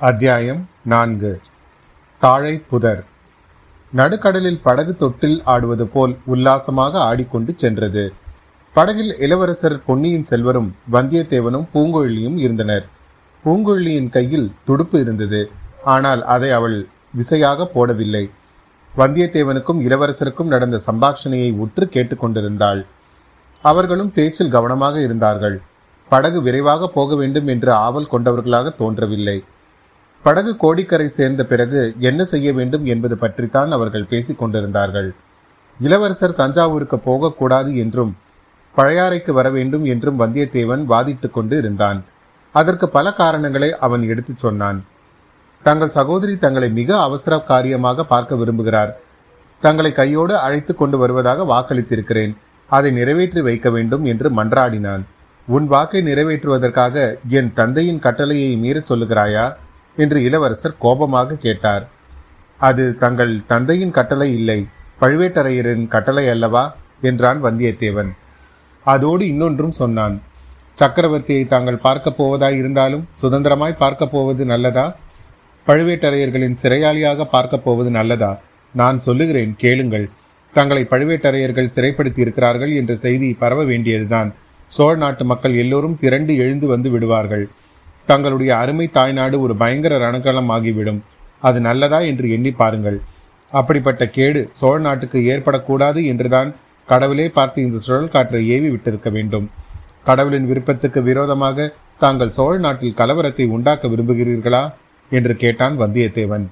அத்தியாயம் நான்கு. தாழை புதர். நடுக்கடலில் படகு தொட்டில் ஆடுவது போல் உல்லாசமாக ஆடிக்கொண்டு சென்றது. படகில் இளவரசர் பொன்னியின் செல்வரும் வந்தியத்தேவனும் பூங்குழலியும் இருந்தனர். பூங்குழலியின் கையில் துடுப்பு இருந்தது. ஆனால் அதை அவள் விசையாக போடவில்லை. வந்தியத்தேவனுக்கும் இளவரசருக்கும் நடந்த சம்பாஷணையை உற்று கேட்டுக்கொண்டிருந்தாள். அவர்களும் பேச்சில் கவனமாக இருந்தார்கள். படகு விரைவாக போக வேண்டும் என்று ஆவல் கொண்டவர்களாக தோன்றவில்லை. படகு கோடிக்கரை சேர்ந்த பிறகு என்ன செய்ய வேண்டும் என்பது பற்றித்தான் அவர்கள் பேசிக் கொண்டிருந்தார்கள். இளவரசர் தஞ்சாவூருக்கு போகக்கூடாது என்றும் பழையாறைக்கு வர வேண்டும் என்றும் வந்தியத்தேவன் வாதிட்டுக் கொண்டு இருந்தான். அதற்கு பல காரணங்களை அவன் எடுத்துச் சொன்னான். தங்கள் சகோதரி தங்களை மிக அவசர காரியமாக பார்க்க விரும்புகிறார். தங்களை கையோடு அழைத்து கொண்டு வருவதாக வாக்களித்திருக்கிறேன். அதை நிறைவேற்றி வைக்க வேண்டும் என்று மன்றாடினான். உன் வாக்கை நிறைவேற்றுவதற்காக என் தந்தையின் கட்டளையை மீறச் சொல்லுகிறாயா? என்று இளவரசர் கோபமாக கேட்டார். அது தங்கள் தந்தையின் கட்டளை இல்லை. பழுவேட்டரையரின் கட்டளை அல்லவா? என்றான் வந்தியத்தேவன். அதோடு இன்னொன்றும் சொன்னான். சக்கரவர்த்தியை தாங்கள் பார்க்கப் போவதாய் இருந்தாலும் சுதந்திரமாய் பார்க்கப் போவது நல்லதா? பழுவேட்டரையர்களின் சிறையாளியாக பார்க்கப் போவது நல்லதா? நான் சொல்லுகிறேன் கேளுங்கள். தங்களை பழுவேட்டரையர்கள் சிறைப்படுத்தி இருக்கிறார்கள் என்ற செய்தி பரவ வேண்டியதுதான். சோழ நாட்டு மக்கள் எல்லோரும் திரண்டு எழுந்து வந்து விடுவார்கள். தங்களுடைய அருமை தாய்நாடு ஒரு பயங்கர ரணக்களம் ஆகிவிடும் அது நல்லதா என்று எண்ணி பாருங்கள். அப்படிப்பட்ட கேடு சோழ நாட்டுக்கு ஏற்படக்கூடாது என்றுதான் கடவுளே பார்த்து இந்த சுழல் காற்றை ஏவி விட்டிருக்க வேண்டும். கடவுளின் விருப்பத்துக்கு விரோதமாக தாங்கள் சோழ நாட்டில் கலவரத்தை உண்டாக்க விரும்புகிறீர்களா? என்று கேட்டான் வந்தியத்தேவன்.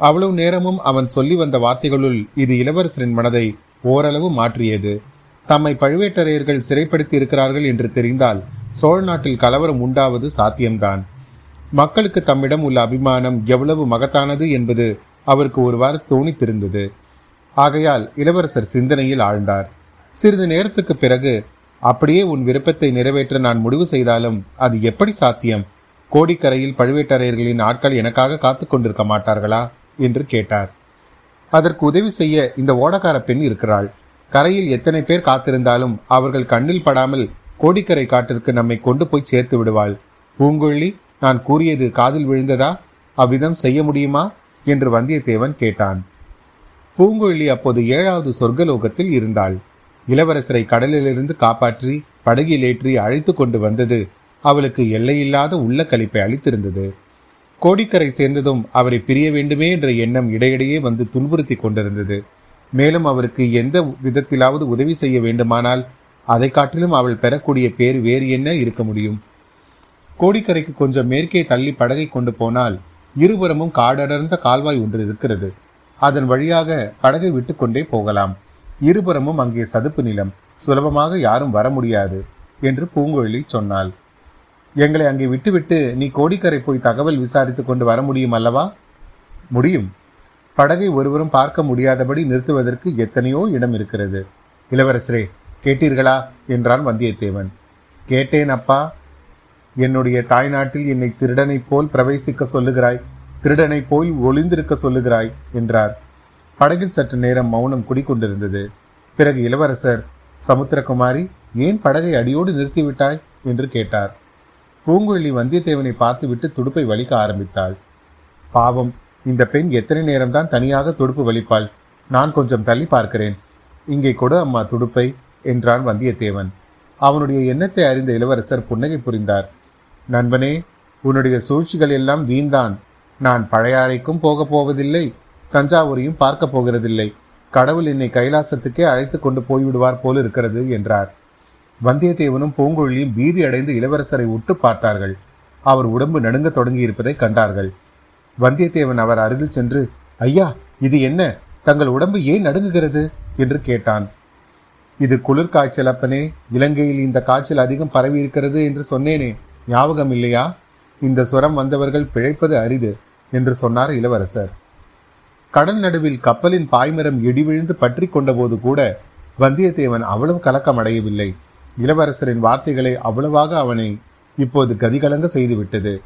அவ்வளவு நேரமும் அவன் சொல்லி வந்த வார்த்தைகளுள் இது இளவரசரின் மனதை ஓரளவு மாற்றியது. தம்மை பழுவேட்டரையர்கள் சிறைப்படுத்தி இருக்கிறார்கள் என்று தெரிந்தால் சோழ நாட்டில் கலவரம் உண்டாவது சாத்தியம்தான். மக்களுக்கு தம்மிடம் உள்ள அபிமானம் எவ்வளவு மகத்தானது என்பது அவருக்கு ஒருவாறு தோணித்திருந்தது. ஆகையால் இளவரசர் சிந்தனையில் ஆழ்ந்தார். சிறிது நேரத்துக்கு பிறகு அப்படியே உன் விருப்பத்தை நிறைவேற்ற நான் முடிவு செய்தாலும் அது எப்படி சாத்தியம்? கோடிக்கரையில் பழுவேட்டரையர்களின் ஆட்கள் எனக்காக காத்து கொண்டிருக்க மாட்டார்களா? என்று கேட்டார். அதற்கு உதவி செய்ய இந்த ஓடக்கார பெண் இருக்கிறாள். கரையில் எத்தனை பேர் காத்திருந்தாலும் அவர்கள் கண்ணில் படாமல் கோடிக்கரை காட்டிற்கு நம்மை கொண்டு போய் சேர்த்து விடுவாள் பூங்குழி நான் கூறியது காதில் விழுந்ததா? அவ்விதம் செய்ய முடியுமா? என்று வந்தியத்தேவன் கேட்டான். பூங்குழி அப்போது ஏழாவது சொர்க்கலோகத்தில் இருந்தாள். இளவரசரை கடலிலிருந்து காப்பாற்றி படகில் ஏற்றி அழைத்து கொண்டு வந்தது அவளுக்கு எல்லையில்லாத உள்ள கழிப்பை அளித்திருந்தது. கோடிக்கரை சேர்ந்ததும் அவரை பிரிய வேண்டுமே என்ற எண்ணம் இடையிடையே வந்து துன்புறுத்தி கொண்டிருந்தது. மேலும் அவருக்கு எந்த விதத்திலாவது உதவி செய்ய வேண்டுமானால் அதை காட்டிலும் அவள் பெறக்கூடிய பேர் வேறு என்ன இருக்க முடியும்? கோடிக்கரைக்கு கொஞ்சம் மேற்கே தள்ளி படகை கொண்டு போனால் இருபுறமும் காடடர்ந்த கால்வாய் ஒன்று இருக்கிறது. அதன் வழியாக படகை விட்டுக்கொண்டே போகலாம். இருபுறமும் அங்கே சதுப்பு நிலம். சுலபமாக யாரும் வர முடியாது என்று பூங்குழலி சொன்னாள். எங்களை அங்கே விட்டுவிட்டு நீ கோடிக்கரை போய் தகவல் விசாரித்து கொண்டு வர முடியும் அல்லவா? முடியும். படகை ஒருவரும் பார்க்க முடியாதபடி நிறுத்துவதற்கு எத்தனையோ இடம் இருக்கிறது. இளவரசரே கேட்டீர்களா? என்றான் வந்தியத்தேவன். கேட்டேன் அப்பா. என்னுடைய தாய்நாட்டில் என்னை திருடனைப் போல் பிரவேசிக்க சொல்லுகிறாய். திருடனைப் போல் ஒளிந்திருக்க சொல்லுகிறாய் என்றார். படகில் சற்று நேரம் மௌனம் குடிக்கொண்டிருந்தது பிறகு இளவரசர் சமுத்திரகுமாரி ஏன் படகை அடியோடு நிறுத்திவிட்டாய்? என்று கேட்டார். பூங்குழலி வந்தியத்தேவனை பார்த்துவிட்டு துடுப்பை வலிக்க ஆரம்பித்தாள். பாவம் இந்த பெண் எத்தனை நேரம்தான் தனியாக துடுப்பு வலிப்பாள். நான் கொஞ்சம் தள்ளி பார்க்கிறேன். இங்கே கொடு அம்மா துடுப்பை. என்றான் வந்தியத்தேவன். அவனுடைய எண்ணத்தை அறிந்த இளவரசர் புன்னகை புரிந்தார். நண்பனே உன்னுடைய சூழ்ச்சிகள் எல்லாம் வீண்தான். நான் பழையாறைக்கும் போகப் போவதில்லை தஞ்சாவூரையும் பார்க்கப் போகிறதில்லை. கடவுள் என்னை கைலாசத்துக்கே அழைத்து கொண்டு போய்விடுவார் போல் இருக்கிறது என்றார். வந்தியத்தேவனும் பூங்குழலியும் பீதி அடைந்து இளவரசரை உற்று பார்த்தார்கள். அவர் உடம்பு நடுங்க தொடங்கி இருப்பதை கண்டார்கள். வந்தியத்தேவன் அவர் அருகில் சென்று ஐயா இது என்ன? தங்கள் உடம்பு ஏன் நடுங்குகிறது? என்று கேட்டான். இது குளிர் காய்ச்சல் அப்பனே. இலங்கையில் இந்த காய்ச்சல் அதிகம் பரவி இருக்கிறது என்று சொன்னேனே. ஞாபகம் இல்லையா? இந்த சுரம் வந்தவர்கள் பிழைப்பது அரிது என்று சொன்னார் இளவரசர். கடல் நடுவில் கப்பலின் பாய்மரம் இடிவிழுந்து பற்றி கொண்டபோது கூட வந்தியத்தேவன் அவ்வளவு கலக்கம் அடையவில்லை இளவரசரின் வார்த்தைகளை அவ்வளவாக அவனை இப்போது கதிகலங்க செய்துவிட்டது.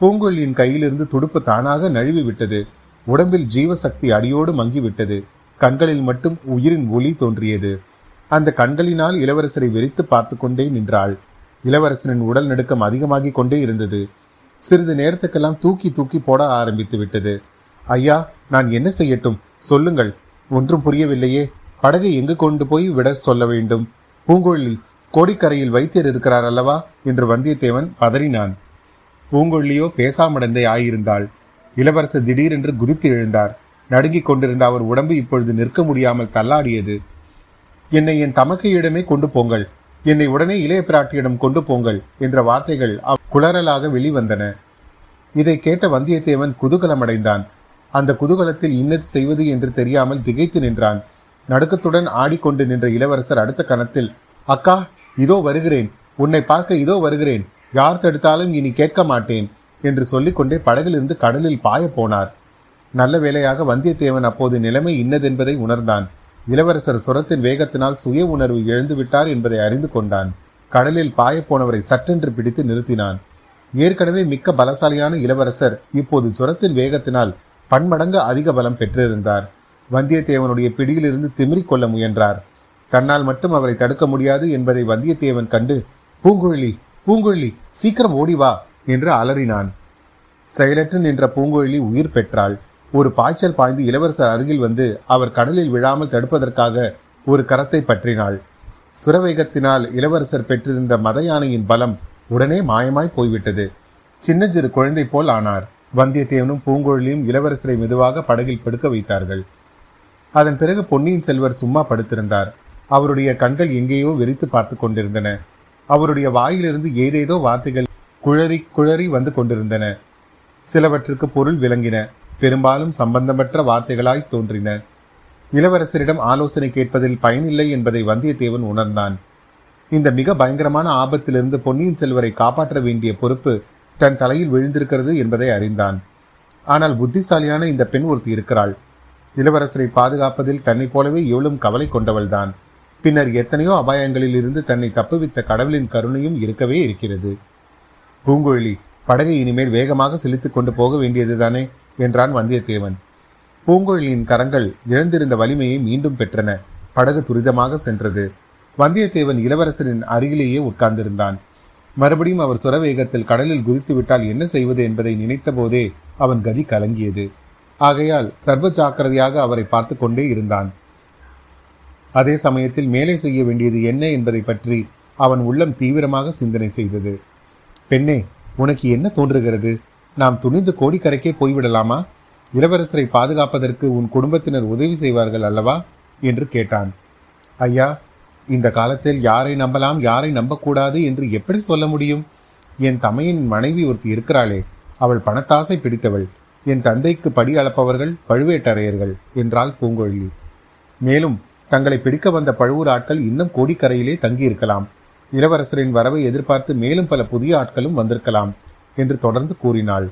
பூங்கொழியின் கையிலிருந்து துடுப்பு தானாக நழுவி விட்டது உடம்பில் ஜீவசக்தி அடியோடு மங்கிவிட்டது. கண்களில் மட்டும் உயிரின் ஒளி தோன்றியது. அந்த கண்களினால் இளவரசரை வெறித்து பார்த்து கொண்டே நின்றாள். இளவரசனின் உடல் நடுக்கம் அதிகமாகிக் கொண்டே இருந்தது. சிறிது நேரத்துக்கெல்லாம் தூக்கி தூக்கி போட ஆரம்பித்து விட்டது. ஐயா நான் என்ன செய்யட்டும்? சொல்லுங்கள். ஒன்றும் புரியவில்லையே. படகை எங்கு கொண்டு போய் விட சொல்ல வேண்டும்? பூங்கொழி கோடிக்கரையில் வைத்தியர் இருக்கிறார் அல்லவா? என்று வந்தியத்தேவன் பதறினான். பூங்கொழியோ பேசாமடந்தை ஆயிருந்தாள். இளவரசர் திடீரென்று குதித்து எழுந்தார். நடுங்கிக் கொண்டிருந்த அவர் உடம்பு இப்பொழுது நிற்க முடியாமல் தள்ளாடியது. என்னை என் தமக்கையிடமே கொண்டு போங்கள். என்னை உடனே இளைய பிராட்டியிடம் கொண்டு போங்கள் என்ற வார்த்தைகள் குளறலாக வெளிவந்தன. இதை கேட்ட வந்தியத்தேவன் குதூகலமடைந்தான். அந்த குதூகலத்தில் இன்னது செய்வது என்று தெரியாமல் திகைத்து நின்றான். நடுக்கத்துடன் ஆடிக்கொண்டு நின்ற இளவரசர் அடுத்த கணத்தில் அக்கா இதோ வருகிறேன். உன்னை பார்க்க இதோ வருகிறேன். யார் தடுத்தாலும் இனி கேட்க மாட்டேன் என்று சொல்லிக்கொண்டே படகிலிருந்து கடலில் பாய போனார். நல்ல வேளையாக வந்தியத்தேவன் அப்போது நிலைமை இன்னதென்பதை உணர்ந்தான். இளவரசர் சுரத்தின் வேகத்தினால் சுய உணர்வு எழுந்துவிட்டார் என்பதை அறிந்து கொண்டான். கடலில் பாயப்போனவரை சற்றென்று பிடித்து நிறுத்தினான். ஏற்கனவே மிக்க பலசாலியான இளவரசர் இப்போது சுரத்தின் வேகத்தினால் பன்மடங்கு அதிக பலம் பெற்றிருந்தார். வந்தியத்தேவனுடைய பிடியிலிருந்து திமிரிக் கொள்ள முயன்றார். தன்னால் மட்டும் அவரை தடுக்க முடியாது என்பதை வந்தியத்தேவன் கண்டு பூங்குழலி பூங்குழலி சீக்கிரம் ஓடி வா என்று அலறினான். செயலற்று நின்ற பூங்குழலி உயிர் பெற்றாள். ஒரு பாய்ச்சல் பாய்ந்து இளவரசர் அருகில் வந்து அவர் கடலில் விழாமல் தடுப்பதற்காக ஒரு கரத்தை பற்றினாள். சுரவேகத்தினால் இளவரசர் பெற்றிருந்த மத யானையின் பலம் உடனே மாயமாய் போய்விட்டது. சின்னஞ்சிறு குழந்தை போல் ஆனார். வந்தியத்தேவனும் பூங்குழலியும் இளவரசரை மெதுவாக படகில் படுக்க வைத்தார்கள். அதன் பிறகு பொன்னியின் செல்வர் சும்மா படுத்திருந்தார். அவருடைய கண்கள் எங்கேயோ வெறித்து பார்த்து கொண்டிருந்தன. அவருடைய வாயிலிருந்து ஏதேதோ வார்த்தைகள் குழறி குழறி வந்து கொண்டிருந்தன. சிலவற்றுக்கு பொருள் விளங்கின. பெரும்பாலும் சம்பந்தமற்ற வார்த்தைகளாய் தோன்றின. இளவரசரிடம் ஆலோசனை கேட்பதில் பயனில்லை என்பதை வந்தியத்தேவன் உணர்ந்தான். இந்த மிக பயங்கரமான ஆபத்திலிருந்து பொன்னியின் செல்வரை காப்பாற்ற வேண்டிய பொறுப்பு தன் தலையில் விழுந்திருக்கிறது என்பதை அறிந்தான். ஆனால் புத்திசாலியான இந்த பெண் ஒருத்தி இருக்கிறாள். இளவரசரை பாதுகாப்பதில் தன்னைப் போலவே இவளும் கவலை கொண்டவள்தான். பின்னர் எத்தனையோ அபாயங்களில் இருந்து தன்னை தப்புவித்த கடவுளின் கருணையும் இருக்கவே இருக்கிறது. பூங்குழலி படகை இனிமேல் வேகமாக செலுத்திக் கொண்டு போக வேண்டியதுதானே? என்றான் வந்தியத்தேவன். பூங்குழலியின் கரங்கள் இழந்திருந்த வலிமையை மீண்டும் பெற்றன. படகு துரிதமாக சென்றது. வந்தியத்தேவன் இளவரசரின் அருகிலேயே உட்கார்ந்திருந்தான். மறுபடியும் அவர் சுரவேகத்தில் கடலில் குதித்து விட்டால் என்ன செய்வது என்பதை நினைத்த போதே அவன் கதி கலங்கியது. ஆகையால் சர்வ ஜாக்கிரதையாக அவரை பார்த்து கொண்டே இருந்தான். அதே சமயத்தில் மேலே செய்ய வேண்டியது என்ன என்பதை பற்றி அவன் உள்ளம் தீவிரமாக சிந்தனை செய்தது. பெண்ணே உனக்கு என்ன தோன்றுகிறது? நாம் துணிந்து கோடிக்கரைக்கே போய்விடலாமா? இளவரசரை பாதுகாப்பதற்கு உன் குடும்பத்தினர் உதவி செய்வார்கள் அல்லவா? என்று கேட்டான். ஐயா இந்த காலத்தில் யாரை நம்பலாம் யாரை நம்பக்கூடாது என்று எப்படி சொல்ல முடியும்? என் தமையின் மனைவி ஒருத்தி இருக்கிறாளே அவள் பணத்தாசை பிடித்தவள். என் தந்தைக்கு படி அளப்பவர்கள் பழுவேட்டரையர்கள் என்றாள் பூங்கொழி. மேலும் தங்களை பிடிக்க வந்த பழுவூர் ஆட்கள் இன்னும் கோடிக்கரையிலே தங்கியிருக்கலாம். இளவரசரின் வரவை எதிர்பார்த்து மேலும் பல புதிய ஆட்களும் வந்திருக்கலாம். என்று தொடர்ந்து கூறினாள்.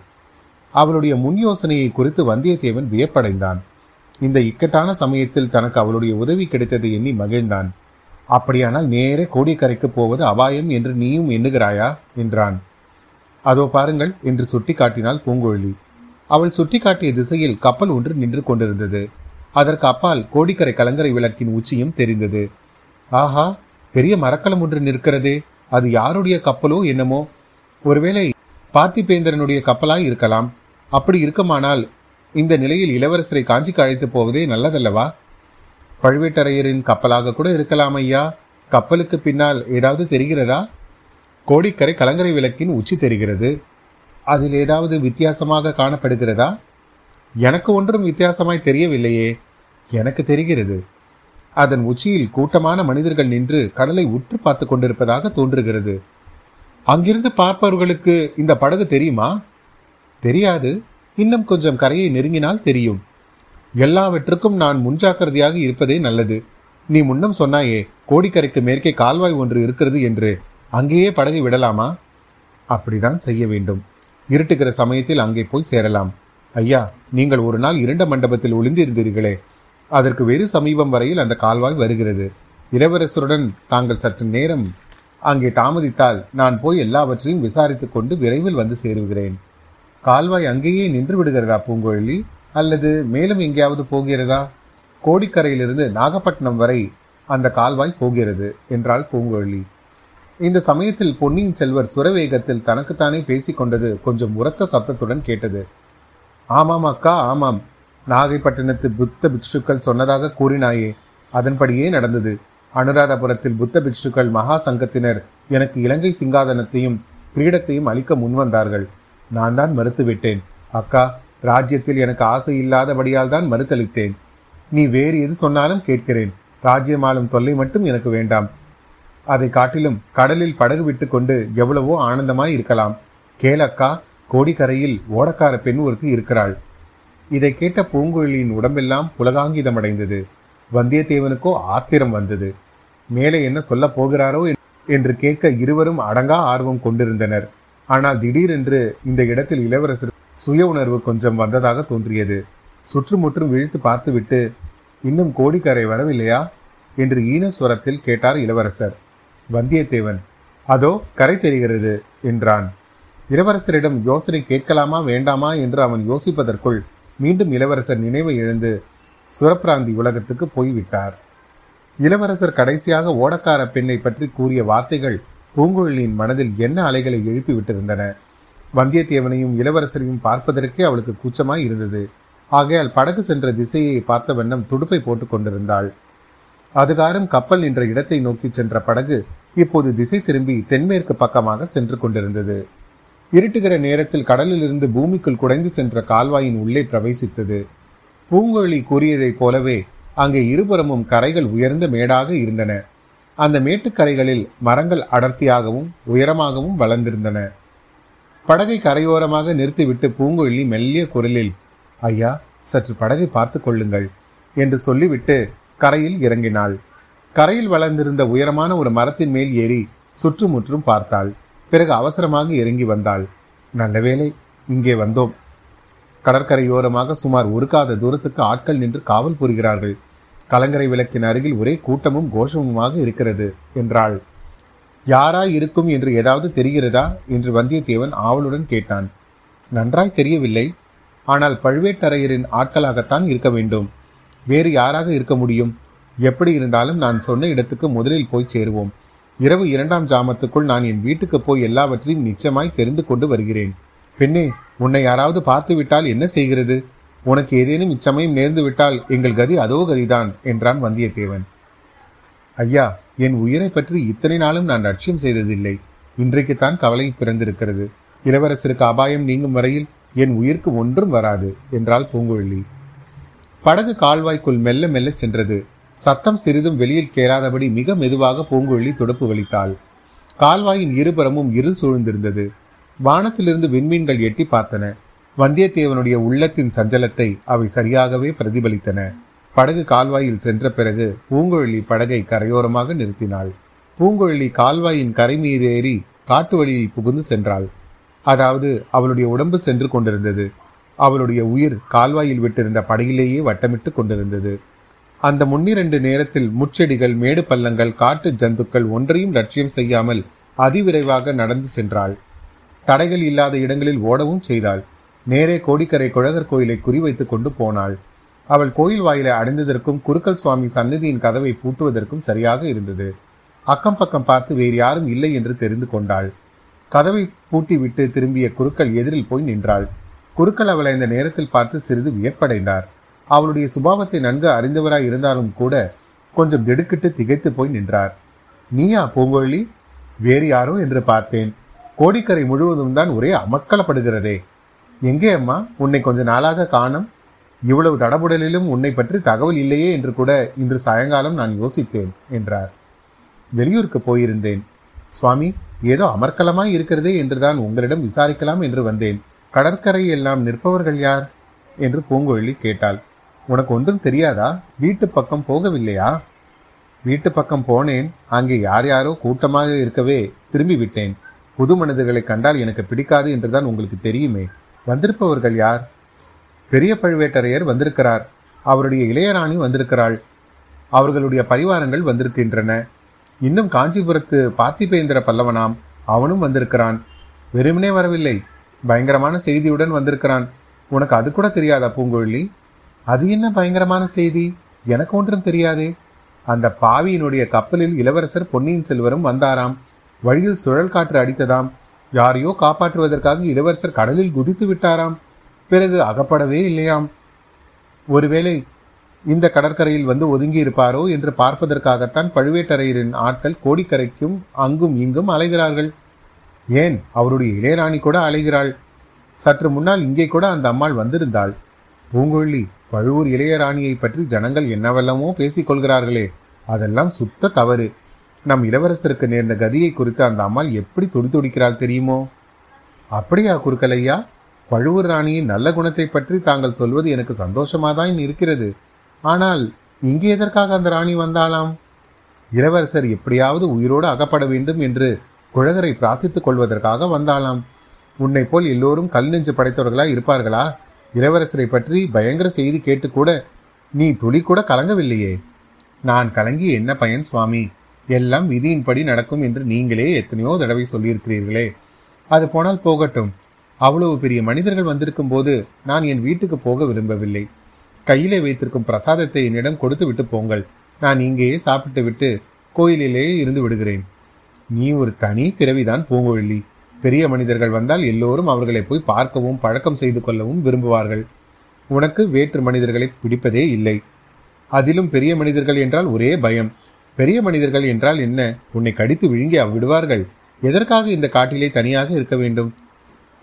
அவளுடைய முன் யோசனையை குறித்து வந்தியத்தேவன் வியப்படைந்தான். இந்த இக்கட்டான சமயத்தில் தனக்கு அவளுடைய உதவி கிடைத்ததை எண்ணி மகிழ்ந்தான். அப்படியானால் நேரே கோடிக்கரைக்கு போவது அபாயம் என்று நீயும் எண்ணுகிறாயா? என்றான். அதோ பாருங்கள் என்று சுட்டி காட்டினாள் பூங்கொழி. அவள் சுட்டிக்காட்டிய திசையில் கப்பல் ஒன்று நின்று கொண்டிருந்தது. அதற்கு அப்பால் கோடிக்கரை கலங்கரை விளக்கின் உச்சியும் தெரிந்தது. ஆஹா பெரிய மரக்கலம் ஒன்று நிற்கிறதே அது யாருடைய கப்பலோ என்னமோ? ஒருவேளை பார்த்திபேந்திரனுடைய கப்பலாய் இருக்கலாம். அப்படி இருக்குமானால் இந்த நிலையில் இளவரசரை காஞ்சிக்கு அழைத்து போவதே நல்லதல்லவா? பழுவேட்டரையரின் கப்பலாக கூட இருக்கலாம் ஐயா. கப்பலுக்கு பின்னால் ஏதாவது தெரிகிறதா? கோடிக்கரை கலங்கரை விளக்கின் உச்சி தெரிகிறது. அதில் ஏதாவது வித்தியாசமாக காணப்படுகிறதா? எனக்கு ஒன்றும் வித்தியாசமாய் தெரியவில்லையே. எனக்கு தெரிகிறது. அதன் உச்சியில் கூட்டமான மனிதர்கள் நின்று கடலை உற்று பார்த்து கொண்டிருப்பதாக தோன்றுகிறது. அங்கிருந்து பார்ப்பவர்களுக்கு இந்த படகு தெரியுமா? தெரியாது. இன்னும் கொஞ்சம் கரையை நெருங்கினால் தெரியும். எல்லாவற்றுக்கும் நான் முன்ஜாக்கிரதையாக இருப்பதே நல்லது. நீ முன்னம் சொன்னாயே கோடிக்கரைக்கு மேற்கே கால்வாய் ஒன்று இருக்கிறது என்று. அங்கேயே படகை விடலாமா? அப்படிதான் செய்ய வேண்டும். இருட்டுகிற சமயத்தில் அங்கே போய் சேரலாம். ஐயா நீங்கள் ஒரு நாள் இரண்ட மண்டபத்தில் ஒளிந்திருந்தீர்களே. அதற்கு வெறு சமீபம் வரையில் அந்த கால்வாய் வருகிறது. இளவரசருடன் தாங்கள் சற்று நேரம் அங்கே தாமதித்தால் நான் போய் எல்லாவற்றையும் விசாரித்துக் கொண்டு விரைவில் வந்து சேருகிறேன். கால்வாய் அங்கேயே நின்று விடுகிறதா பூங்கோழி அல்லது மேலும் எங்கேயாவது போகிறதா? கோடிக்கரையிலிருந்து நாகப்பட்டினம் வரை அந்த கால்வாய் போகிறது என்றாள் பூங்கோழி இந்த சமயத்தில் பொன்னியின் செல்வர் சுரவேகத்தில் தனக்குத்தானே பேசிக்கொண்டது கொஞ்சம் உரத்த சப்தத்துடன் கேட்டது. ஆமாம் அக்கா ஆமாம். நாகைப்பட்டினத்து புத்த பிக்ஷுக்கள் சொன்னதாக கூறினாயே அதன்படியே நடந்தது. அனுராதபுரத்தில் புத்த பிக்ஷுக்கள் மகா சங்கத்தினர் எனக்கு இலங்கை சிங்காதனத்தையும் கிரீடத்தையும் அளிக்க முன்வந்தார்கள். நான் தான் மறுத்துவிட்டேன். அக்கா ராஜ்யத்தில் எனக்கு ஆசை இல்லாதபடியால் தான் மறுத்தளித்தேன். நீ வேறு எது சொன்னாலும் கேட்கிறேன். ராஜ்யமாலும் தொல்லை மட்டும் எனக்கு வேண்டாம். அதை காட்டிலும் கடலில் படகு விட்டு கொண்டு எவ்வளவோ ஆனந்தமாய் இருக்கலாம். கேளக்கா கோடிக்கரையில் ஓடக்கார பெண் ஒருத்தி இருக்கிறாள். இதை கேட்ட பூங்குழலியின் உடம்பெல்லாம் புலகாங்கிதமடைந்தது. வந்தியத்தேவனுக்கோ ஆத்திரம் வந்தது. மேலே என்ன சொல்லப் போகிறாரோ என்று கேட்க இருவரும் அடங்கா ஆர்வம் கொண்டிருந்தனர். ஆனால் திடீரென்று இந்த இடத்தில் இளவரசர் சுய உணர்வு கொஞ்சம் வந்ததாக தோன்றியது. சுற்றுமுற்றும் விழித்து பார்த்துவிட்டு இன்னும் கோடிக்கரை வரவில்லையா? என்று ஈனஸ்வரத்தில் கேட்டார் இளவரசர். வந்தியத்தேவன் அதோ கரை தெரிகிறது என்றான். இளவரசரிடம் யோசனை கேட்கலாமா வேண்டாமா? என்று அவன் யோசிப்பதற்குள் மீண்டும் இளவரசர் நினைவை இழந்து சுரப்பிராந்தி உலகத்துக்கு போய்விட்டார். இளவரசர் கடைசியாக ஓடக்கார பெண்ணை பற்றி கூறிய வார்த்தைகள் பூங்குழலியின் மனதில் என்ன அலைகளை எழுப்பி விட்டிருந்தன வந்தியத்தேவனையும் இளவரசரையும் பார்ப்பதற்கே அவளுக்கு கூச்சமாய் இருந்தது. ஆகையால் படகு சென்ற திசையை பார்த்த வண்ணம் துடுப்பை போட்டுக் கொண்டிருந்தாள். அதுகாரம் கப்பல் என்ற இடத்தை நோக்கி சென்ற படகு இப்போது திசை திரும்பி தென்மேற்கு பக்கமாக சென்று கொண்டிருந்தது. இருட்டுகிற நேரத்தில் கடலிலிருந்து பூமிக்குள் குடைந்து சென்ற கால்வாயின் உள்ளே பிரவேசித்தது. பூங்கொழி கூறியதைப் போலவே அங்கே இருபுறமும் கரைகள் உயர்ந்த மேடாக இருந்தன. அந்த மேட்டுக்கரைகளில் மரங்கள் அடர்த்தியாகவும் உயரமாகவும் வளர்ந்திருந்தன. படகை கரையோரமாக நிறுத்திவிட்டு பூங்குழலி மெல்லிய குரலில் ஐயா சற்று படகை பார்த்து கொள்ளுங்கள் என்று சொல்லிவிட்டு கரையில் இறங்கினாள். கரையில் வளர்ந்திருந்த உயரமான ஒரு மரத்தின் மேல் ஏறி சுற்றுமுற்றும் பார்த்தாள். பிறகு அவசரமாக இறங்கி வந்தாள். நல்ல வேளை இங்கே வந்தோம் கடற்கரையோரமாக சுமார் ஒருக்காத தூரத்துக்கு ஆட்கள் நின்று காவல் புரிகிறார்கள். கலங்கரை விளக்கின் அருகில் ஒரே கூட்டமும் கோஷமுமாக இருக்கிறது என்றாள். யாராய் இருக்கும் என்று ஏதாவது தெரிகிறதா? என்று வந்தியத்தேவன் ஆவலுடன் கேட்டான். நன்றாய் தெரியவில்லை. ஆனால் பழுவேட்டரையரின் ஆட்களாகத்தான் இருக்க வேண்டும். வேறு யாராக இருக்க முடியும்? எப்படி இருந்தாலும் நான் சொன்ன இடத்துக்கு முதலில் போய் சேருவோம். இரவு இரண்டாம் ஜாமத்துக்குள் நான் என் வீட்டுக்கு போய் எல்லாவற்றையும் நிச்சயமாய் தெரிந்து கொண்டு வருகிறேன். பெண்ணே உன்னை யாராவது பார்த்து விட்டால் என்ன செய்கிறது? உனக்கு ஏதேனும் இச்சமயம் நேர்ந்து விட்டால் எங்கள் கதி அதோ கதிதான் என்றான் வந்தியத்தேவன். ஐயா என் உயிரை பற்றி இத்தனை நாளும் நான் லட்சியம் செய்ததில்லை. இன்றைக்குத்தான் கவலை பிறந்திருக்கிறது. இளவரசருக்கு அபாயம் நீங்கும் வரையில் என் உயிருக்கு ஒன்றும் வராது என்றாள் பூங்குழலி. படகு கால்வாய்க்குள் மெல்ல மெல்ல சென்றது. சத்தம் சிறிதும் வெளியில் கேளாதபடி மிக மெதுவாக பூங்குழலி துடுப்பு வலித்தாள். கால்வாயின் இருபுறமும் இருள் சூழ்ந்திருந்தது. வானத்திலிருந்து விண்மீன்கள் எட்டி பார்த்தன. வந்தியத்தேவனுடைய உள்ளத்தின் சஞ்சலத்தை அவை சரியாகவே பிரதிபலித்தன. படகு கால்வாயில் சென்ற பிறகு பூங்குழலி படகை கரையோரமாக நிறுத்தினாள். பூங்குழலி கால்வாயின் கரை மீது ஏறி காட்டு வழியில் புகுந்து சென்றாள். அதாவது அவளுடைய உடம்பு சென்று கொண்டிருந்தது. அவளுடைய உயிர் கால்வாயில் விட்டிருந்த படகிலேயே வட்டமிட்டு கொண்டிருந்தது. அந்த முன்னிரண்டு நேரத்தில் முச்செடிகள் மேடு பள்ளங்கள் காட்டு ஜந்துக்கள் ஒன்றையும் லட்சியம் செய்யாமல் அதிவிரைவாக நடந்து சென்றாள். தடைகள் இல்லாத இடங்களில் ஓடவும் செய்தாள். நேரே கோடிக்கரை குழகர் கோயிலை குறிவைத்துக் கொண்டு போனாள். அவள் கோயில் வாயிலை அடைந்ததற்கும் குருக்கல் சுவாமி சந்நிதியின் கதவை பூட்டுவதற்கும் சரியாக இருந்தது. அக்கம் பக்கம் பார்த்து வேறு யாரும் இல்லை என்று தெரிந்து கொண்டாள். கதவை பூட்டிவிட்டு திரும்பிய குருக்கள் எதிரில் போய் நின்றாள். குருக்கள் அவளை இந்த நேரத்தில் பார்த்து சிறிது வியப்படைந்தார். அவளுடைய சுபாவத்தை நன்கு அறிந்தவராய் இருந்தாலும் கூட கொஞ்சம் திடுக்கிட்டு திகைத்து போய் நின்றார். நீயா பூங்கொழி? வேறு யாரோ? என்று பார்த்தேன். கோடிக்கரை முழுவதும் தான் ஒரே அமக்கலப்படுகிறதே. எங்கே அம்மா? உன்னை கொஞ்ச நாளாக காணும். இவ்வளவு தடபுடலிலும் உன்னை பற்றி தகவல் இல்லையே என்று கூட இன்று சாயங்காலம் நான் யோசித்தேன் என்றார். வெளியூருக்கு போயிருந்தேன். சுவாமி ஏதோ அமர்க்கலமாய் இருக்கிறதே என்றுதான் உங்களிடம் விசாரிக்கலாம் என்று வந்தேன். கடற்கரை எல்லாம் நிற்பவர்கள் யார்? என்று பூங்கொழி கேட்டாள். உனக்கு ஒன்றும் தெரியாதா? வீட்டு பக்கம் போகவில்லையா? வீட்டு பக்கம் போனேன். அங்கே யார் யாரோ கூட்டமாக இருக்கவே திரும்பி விட்டேன் புது மனிதர்களை கண்டால் எனக்கு பிடிக்காது என்றுதான் உங்களுக்கு தெரியுமே. வந்திருப்பவர்கள் யார்? பெரிய பழுவேட்டரையர் வந்திருக்கிறார். அவருடைய இளையராணி வந்திருக்கிறாள். அவர்களுடைய பரிவாரங்கள் வந்திருக்கின்றன. இன்னும் காஞ்சிபுரத்து பார்த்திபேந்திர பல்லவனாம் அவனும் வந்திருக்கிறான். வெறுமனே வரவில்லை. பயங்கரமான செய்தியுடன் வந்திருக்கிறான். உனக்கு அது கூட தெரியாதா பூங்கொழி? அது என்ன பயங்கரமான செய்தி? எனக்கு ஒன்றும் தெரியாதே. அந்த பாவியினுடைய கப்பலில் இளவரசர் பொன்னியின் செல்வரும் வந்தாராம். வழியில் சுழல் காற்று அடித்ததாம். யாரையோ காப்பாற்றுவதற்காக இளவரசர் கடலில் குதித்து விட்டாராம். பிறகு அகப்படவே இல்லையாம். ஒருவேளை இந்த கடற்கரையில் வந்து ஒதுங்கி இருப்பாரோ என்று பார்ப்பதற்காகத்தான் பழுவேட்டரையரின் ஆட்கள் கோடிக்கரைக்கும் அங்கும் இங்கும் அலைகிறார்கள். ஏன் அவருடைய இளையராணி கூட அலைகிறாள்? சற்று முன்னால் இங்கே கூட அந்த அம்மாள் வந்திருந்தாள். பூங்கொழி பழுவூர் இளையராணியை பற்றி ஜனங்கள் என்னவெல்லாமோ பேசிக் கொள்கிறார்களே. அதெல்லாம் சுத்த தவறு. நம் இளவரசருக்கு நேர்ந்த கதியை குறித்து அந்த அம்மாள் எப்படி துடி துடிக்கிறாள் தெரியுமோ? அப்படியா குறுக்கலையா பழுவூர் ராணியின் நல்ல குணத்தை பற்றி தாங்கள் சொல்வது எனக்கு சந்தோஷமாதான் இருக்கிறது. ஆனால் இங்கே எதற்காக அந்த ராணி வந்தாளாம்? இளவரசர் எப்படியாவது உயிரோடு அகப்பட வேண்டும் என்று குழகரை பிரார்த்தித்துக் கொள்வதற்காக வந்தாளாம். உன்னை போல் எல்லோரும் கல் நெஞ்சு படைத்தவர்களா இருப்பார்களா? இளவரசரை பற்றி பயங்கர செய்தி கேட்டுக்கூட நீ துளி கூட கலங்கவில்லையே. நான் கலங்கி என்ன பயன் சுவாமி? எல்லாம் விதியின்படி நடக்கும் என்று நீங்களே எத்தனையோ தடவை சொல்லியிருக்கிறீர்களே. அது போனால் போகட்டும். அவ்வளவு பெரிய மனிதர்கள் வந்திருக்கும் போது நான் என் வீட்டுக்கு போக விரும்பவில்லை. கையிலே வைத்திருக்கும் பிரசாதத்தை என்னிடம் கொடுத்து விட்டு போங்கள். நான் இங்கேயே சாப்பிட்டு விட்டு கோயிலிலேயே இருந்து விடுகிறேன். நீ ஒரு தனி பிறவிதான் பூங்குழலி பெரிய மனிதர்கள் வந்தால் எல்லோரும் அவர்களை போய் பார்க்கவும் பழக்கம் செய்து கொள்ளவும் விரும்புவார்கள். உனக்கு வேற்று மனிதர்களை பிடிப்பதே இல்லை. அதிலும் பெரிய மனிதர்கள் என்றால் ஒரே பயம். பெரிய மனிதர்கள் என்றால் என்ன? உன்னை கடித்து விழுங்கி விடுவார்கள். எதற்காக இந்த காட்டிலே தனியாக இருக்க வேண்டும்?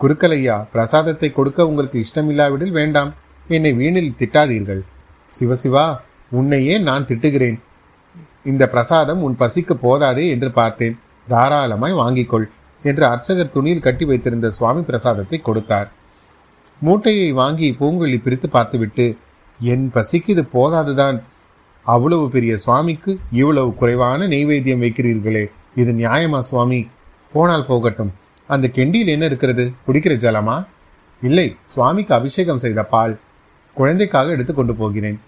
குறுக்கலையா பிரசாதத்தை கொடுக்க உங்களுக்கு இஷ்டமில்லாவிடில் வேண்டாம். என்னை வீணில் திட்டாதீர்கள். சிவசிவா உன்னையே நான் திட்டுகிறேன். இந்த பிரசாதம் உன் பசிக்கு போதாதே என்று பார்த்தேன். தாராளமாய் வாங்கிக்கொள் என்று அர்ச்சகர் துணியில் கட்டி வைத்திருந்த சுவாமி பிரசாதத்தை கொடுத்தார். மூட்டையை வாங்கி பூங்குழி பிரித்து பார்த்துவிட்டு என் பசிக்கு இது போதாதுதான். அவ்வளவு பெரிய சுவாமிக்கு இவ்வளவு குறைவான நெய்வேத்தியம் வைக்கிறீர்களே. இது நியாயமா சுவாமி? போனால் போகட்டும். அந்த கெண்டியில் என்ன இருக்கிறது? குடிக்கிற ஜலமா? இல்லை சுவாமிக்கு அபிஷேகம் செய்த பால். குழந்தைக்காக எடுத்துக்கொண்டு போகிறேன்.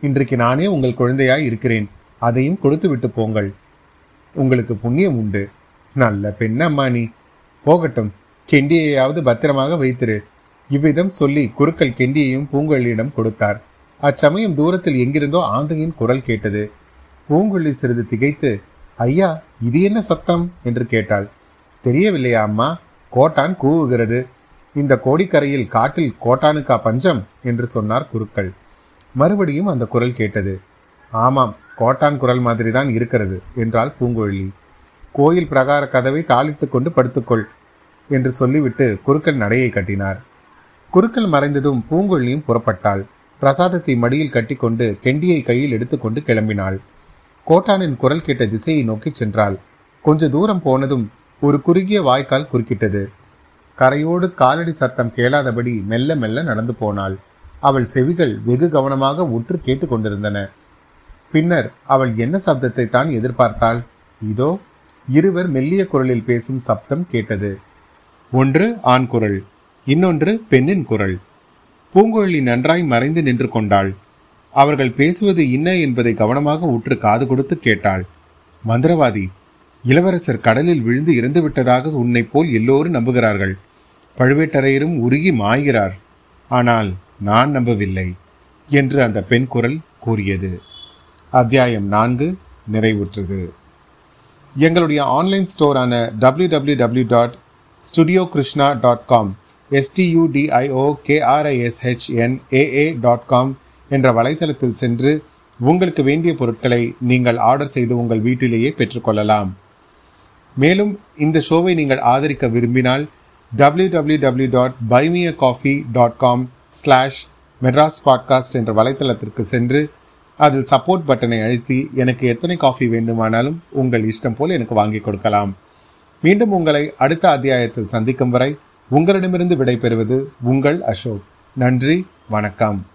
இன்றைக்கு நானே உங்கள் குழந்தையாய் இருக்கிறேன். அதையும் கொடுத்து விட்டு போங்கள். உங்களுக்கு புண்ணியம் உண்டு. நல்ல பெண்ணம்மா நீ. போகட்டும். கெண்டியையாவது பத்திரமாக வைத்திரு. இவ்விதம் சொல்லி குருக்கள் கெண்டியையும் பூங்கொழியிடம் கொடுத்தார். அச்சமயம் தூரத்தில் எங்கிருந்தோ ஆந்தையின் குரல் கேட்டது. பூங்குழி சிறிது திகைத்து ஐயா இது என்ன சத்தம்? என்று கேட்டாள். தெரியவில்லையா அம்மா? கோட்டான் கூவுகிறது. இந்த கோடிக்கரையில் காட்டில் கோட்டானுக்கா பஞ்சம்? என்று சொன்னார் குருக்கள். மறுபடியும் அந்த குரல் கேட்டது. ஆமாம் கோட்டான் குரல் மாதிரி தான் இருக்கிறது என்றாள் பூங்குழலி. கோயில் பிரகார கதவை தாளிட்டுக் கொண்டு படுத்துக்கொள் என்று சொல்லிவிட்டு குருக்கள் நடையை கட்டினார். குருக்கள் மறைந்ததும் பூங்குழலியும் புறப்பட்டாள். பிரசாதத்தை மடியில் கட்டிக்கொண்டு கெண்டியை கையில் எடுத்துக்கொண்டு கிளம்பினாள். கோட்டானின் குரல் கேட்ட திசையை நோக்கிச் சென்றாள். கொஞ்ச தூரம் போனதும் ஒரு குறுகிய வாய்க்கால் குறுக்கிட்டது. கரையோடு காலடி சத்தம் கேளாதபடி மெல்ல மெல்ல நடந்து போனாள். அவள் செவிகள் வெகு கவனமாக உற்று கேட்டுக்கொண்டிருந்தன. பின்னர் அவள் என்ன சப்தத்தை தான் எதிர்பார்த்தாள்? இதோ இருவர் மெல்லிய குரலில் பேசும் சப்தம் கேட்டது. ஒன்று ஆண் குரல் இன்னொன்று பெண்ணின் குரல். பூங்குழலி நன்றாய் மறைந்து நின்று கொண்டாள். அவர்கள் பேசுவது என்ன என்பதை கவனமாக உற்று காது கொடுத்து கேட்டாள். மந்திரவாதி இளவரசர் கடலில் விழுந்து இறந்து விட்டதாக உன்னை போல் எல்லோரும் நம்புகிறார்கள். பழுவேட்டரையரும் உருகி மாய்கிறார். ஆனால் நான் நம்பவில்லை என்று அந்த பெண் குரல் கூறியது. அத்தியாயம் நான்கு நிறைவுற்றது. எங்களுடைய online ஸ்டோரான W W W dot studio Krishna dot com STUDIO KRISHNAA dot com என்ற வலைத்தளத்தில் சென்று உங்களுக்கு வேண்டிய பொருட்களை நீங்கள் ஆர்டர் செய்து உங்கள் வீட்டிலேயே பெற்றுக்கொள்ளலாம் மேலும் இந்த ஷோவை நீங்கள் ஆதரிக்க விரும்பினால் W W W dot buy me a coffee dot com slash Madras podcast என்ற வலைத்தளத்திற்கு சென்று அதில் சப்போர்ட் பட்டனை அழுத்தி எனக்கு எத்தனை காஃபி வேண்டுமானாலும் உங்கள் இஷ்டம் போல் எனக்கு வாங்கி கொடுக்கலாம். மீண்டும் உங்களை அடுத்த அத்தியாயத்தில் சந்திக்கும் வரை உங்களிடமிருந்து விடைபெறுவது உங்கள் அசோக். நன்றி வணக்கம்.